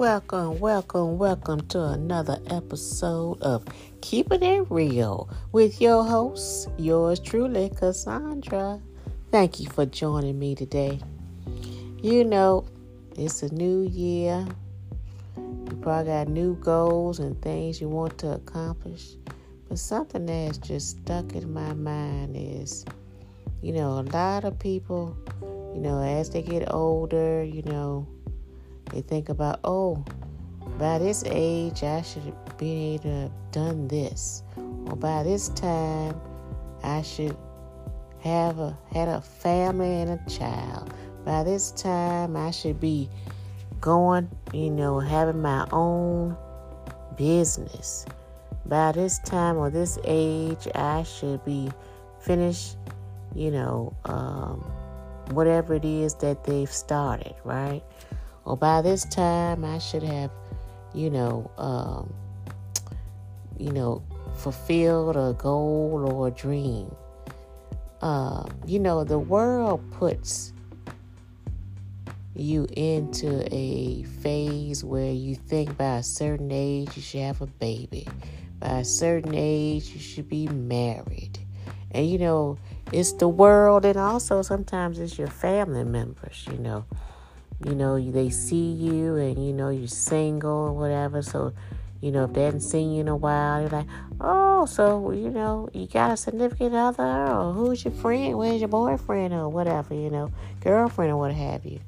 Welcome, welcome, welcome to another episode of Keeping It Real with your host, yours truly, Cassandra. Thank you for joining me today. You know, it's a new year. You probably got new goals and things you want to accomplish. But something that's just stuck in my mind is, you know, a lot of people, you know, as they get older, you know, they think about, oh, by this age, I should be able to have done this. Or by this time, I should have a had a family and a child. By this time, I should be going, you know, having my own business. By this time or this age, I should be finished, you know, um, whatever it is that they've started, right? Or by this time, I should have, you know, um, you know, fulfilled a goal or a dream. Uh, you know, the world puts you into a phase where you think by a certain age you should have a baby. By a certain age you should be married. And you know, it's the world and also sometimes it's your family members, you know. You know, they see you and you know you're single or whatever, so you know, if they haven't seen you in a while, you're like, oh, so, you know, you got a significant other, or who's your friend, where's your boyfriend, or whatever, you know, girlfriend, or what have you.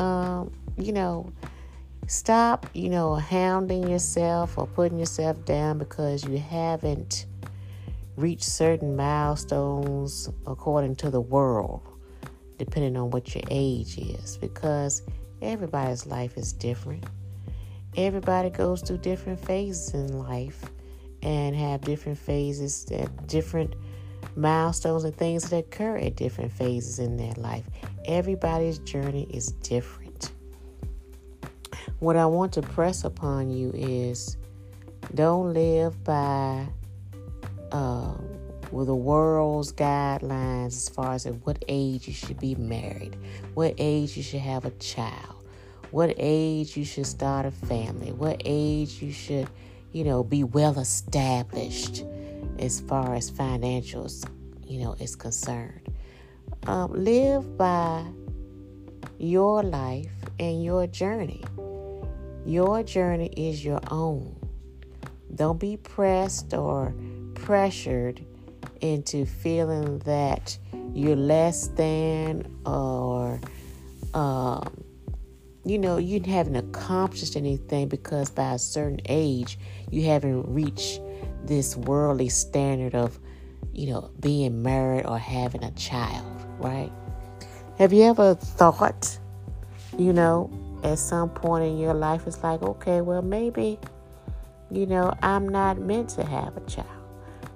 Um, you know, stop, you know, hounding yourself or putting yourself down because you haven't reached certain milestones according to the world, depending on what your age is, because everybody's life is different. Everybody goes through different phases in life and have different phases that different milestones and things that occur at different phases in their life. Everybody's journey is different. What I want to press upon you is don't live by uh, with the world's guidelines as far as at what age you should be married, what age you should have a child, what age you should start a family, what age you should, you know, be well established as far as financials, you know, is concerned. Um, live by your life and your journey. Your journey is your own. Don't be pressed or pressured into feeling that you're less than or um, you know you haven't accomplished anything because by a certain age you haven't reached this worldly standard of, you know, being married or having a child, right? Have you ever thought, you know, at some point in your life, it's like, okay, well, maybe, you know, I'm not meant to have a child.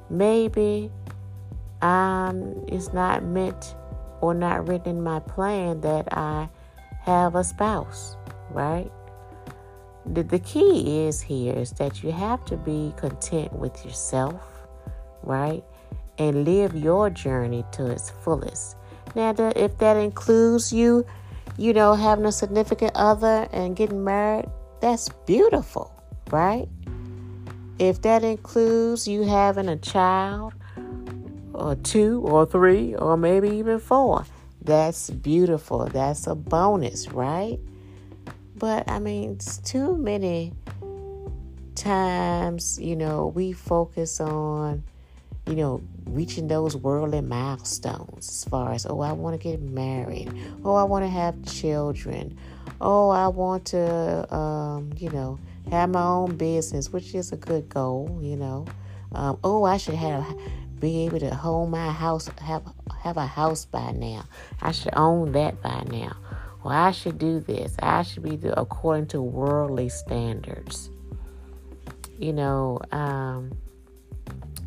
Maybe um, it's not meant or not written in my plan that I have a spouse, right? the, the key is here is that you have to be content with yourself, right? And live your journey to its fullest. Now, if that includes you, you know, having a significant other and getting married, that's beautiful, right? If that includes you having a child, or two, or three, or maybe even four, that's beautiful. That's a bonus, right? But I mean, it's too many times, you know, we focus on, you know, reaching those worldly milestones as far as, oh, I want to get married. Oh, I want to have children. Oh, I want to, um, you know, have my own business, which is a good goal, you know. Um, oh, I should have be able to hold my house, have have a house by now. I should own that by now well, I should do this. I should be do, according to worldly standards. You know, um,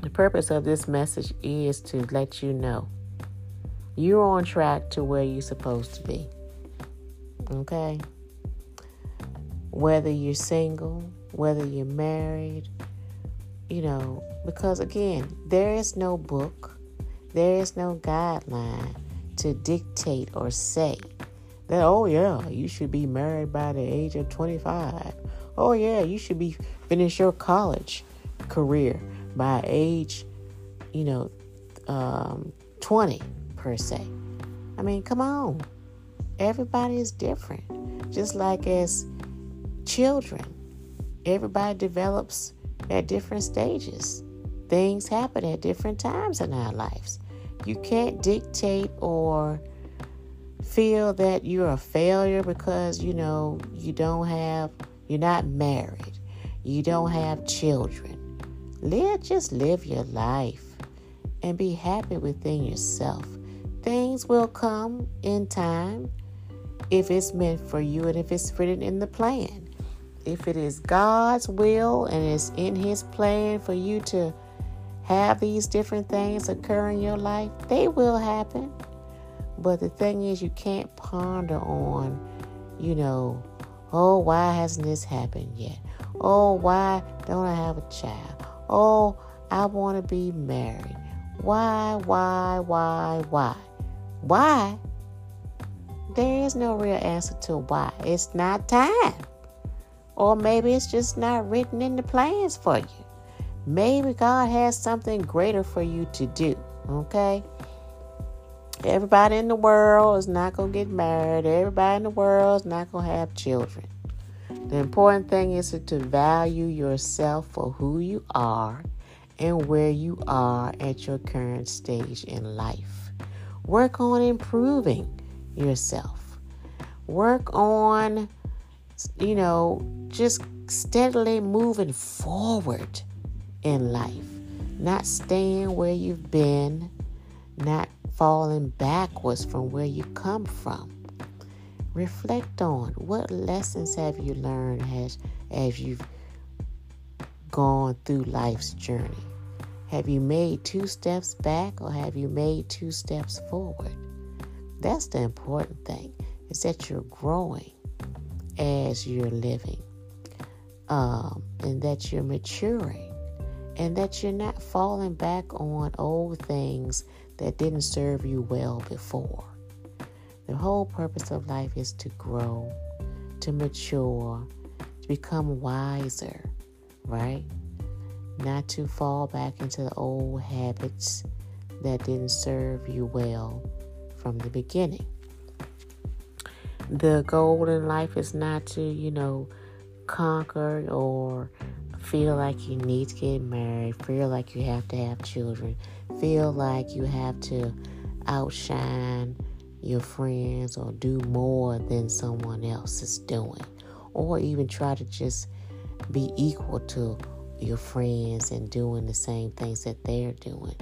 the purpose of this message is to let you know you're on track to where you're supposed to be. Okay? Whether you're single, whether you're married, you know, because again, there is no book, there is no guideline to dictate or say That, oh, yeah, you should be married by the age of 25. Oh, yeah, you should be finish your college career by age, you know, um, 20 per se. I mean, come on. Everybody is different. Just like as children, everybody develops at different stages. Things happen at different times in our lives. You can't dictate or feel that you're a failure because you know you don't have you're not married. You don't have children. Live just live your life and be happy within yourself. Things will come in time if it's meant for you and if it's written in the plan. If it is God's will and it's in His plan for you to have these different things occur in your life, they will happen. But the thing is, you can't ponder on, you know, oh, why hasn't this happened yet? Oh, why don't I have a child? Oh, I want to be married. Why, why, why, why? Why? There is no real answer to why. It's not time. Or maybe it's just not written in the plans for you. Maybe God has something greater for you to do. Okay? Everybody in the world is not going to get married. Everybody in the world is not going to have children. The important thing is to value yourself for who you are and where you are at your current stage in life. Work on improving yourself. Work on, you know, just steadily moving forward in life, not staying where you've been, not falling backwards from where you come from. Reflect on what lessons have you learned as, as you've gone through life's journey. Have you made two steps back or have you made two steps forward? That's the important thing, is that you're growing as you're living, um, and that you're maturing and that you're not falling back on old things that didn't serve you well before. The whole purpose of life is to grow, to mature, to become wiser, right? Not to fall back into the old habits that didn't serve you well from the beginning. The goal in life is not to, you know, conquer or feel like you need to get married, feel like you have to have children, feel like you have to outshine your friends or do more than someone else is doing, or even try to just be equal to your friends and doing the same things that they're doing.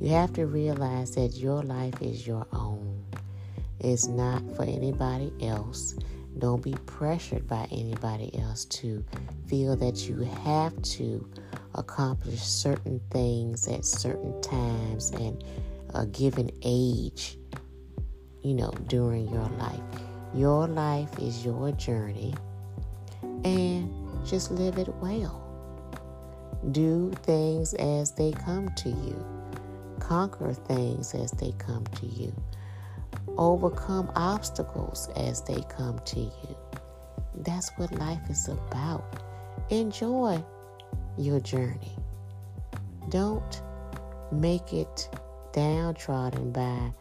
You have to realize that your life is your own. It's not for anybody else. Don't be pressured by anybody else to feel that you have to accomplish certain things at certain times and a given age, you know, during your life. Your life is your journey and just live it well. Do things as they come to you, conquer things as they come to you overcome obstacles as they come to you. That's what life is about. Enjoy your journey. Don't make it downtrodden by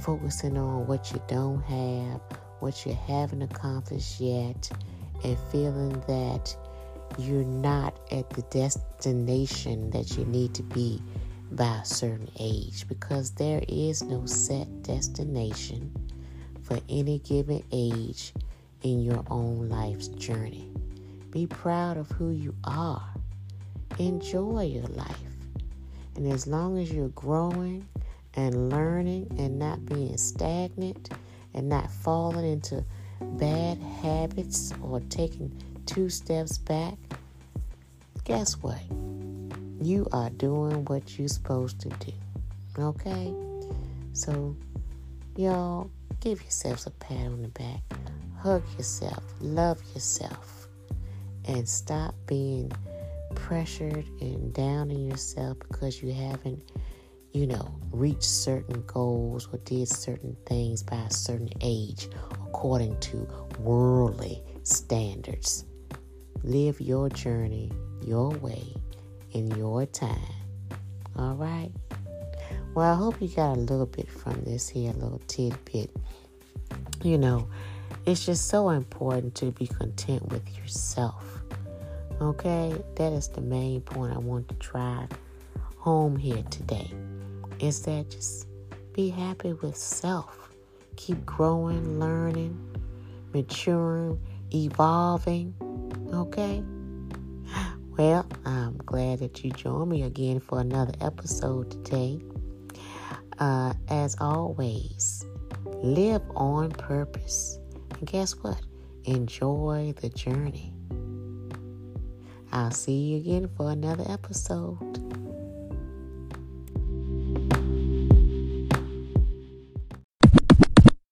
focusing on what you don't have, what you haven't accomplished yet, and feeling that you're not at the destination that you need to be by a certain age because there is no set destination for any given age in your own life's journey. Be proud of who you are. Enjoy your life. And as long as you're growing and learning and not being stagnant and not falling into bad habits or taking two steps back, guess what? You are doing what you're supposed to do. Okay? So, y'all, give yourselves a pat on the back, hug yourself, love yourself, and stop being pressured and down on yourself because you haven't, you know, reached certain goals or did certain things by a certain age according to worldly standards. Live your journey your way in your time. All right? Well, I hope you got a little bit from this here, a little tidbit. You know, it's just so important to be content with yourself. Okay? That is the main point I want to drive home here today. Is that just be happy with self. Keep growing, learning, maturing, evolving. Okay? Well, I'm glad that you joined me again for another episode today. Uh, as always, live on purpose. And guess what? Enjoy the journey. I'll see you again for another episode.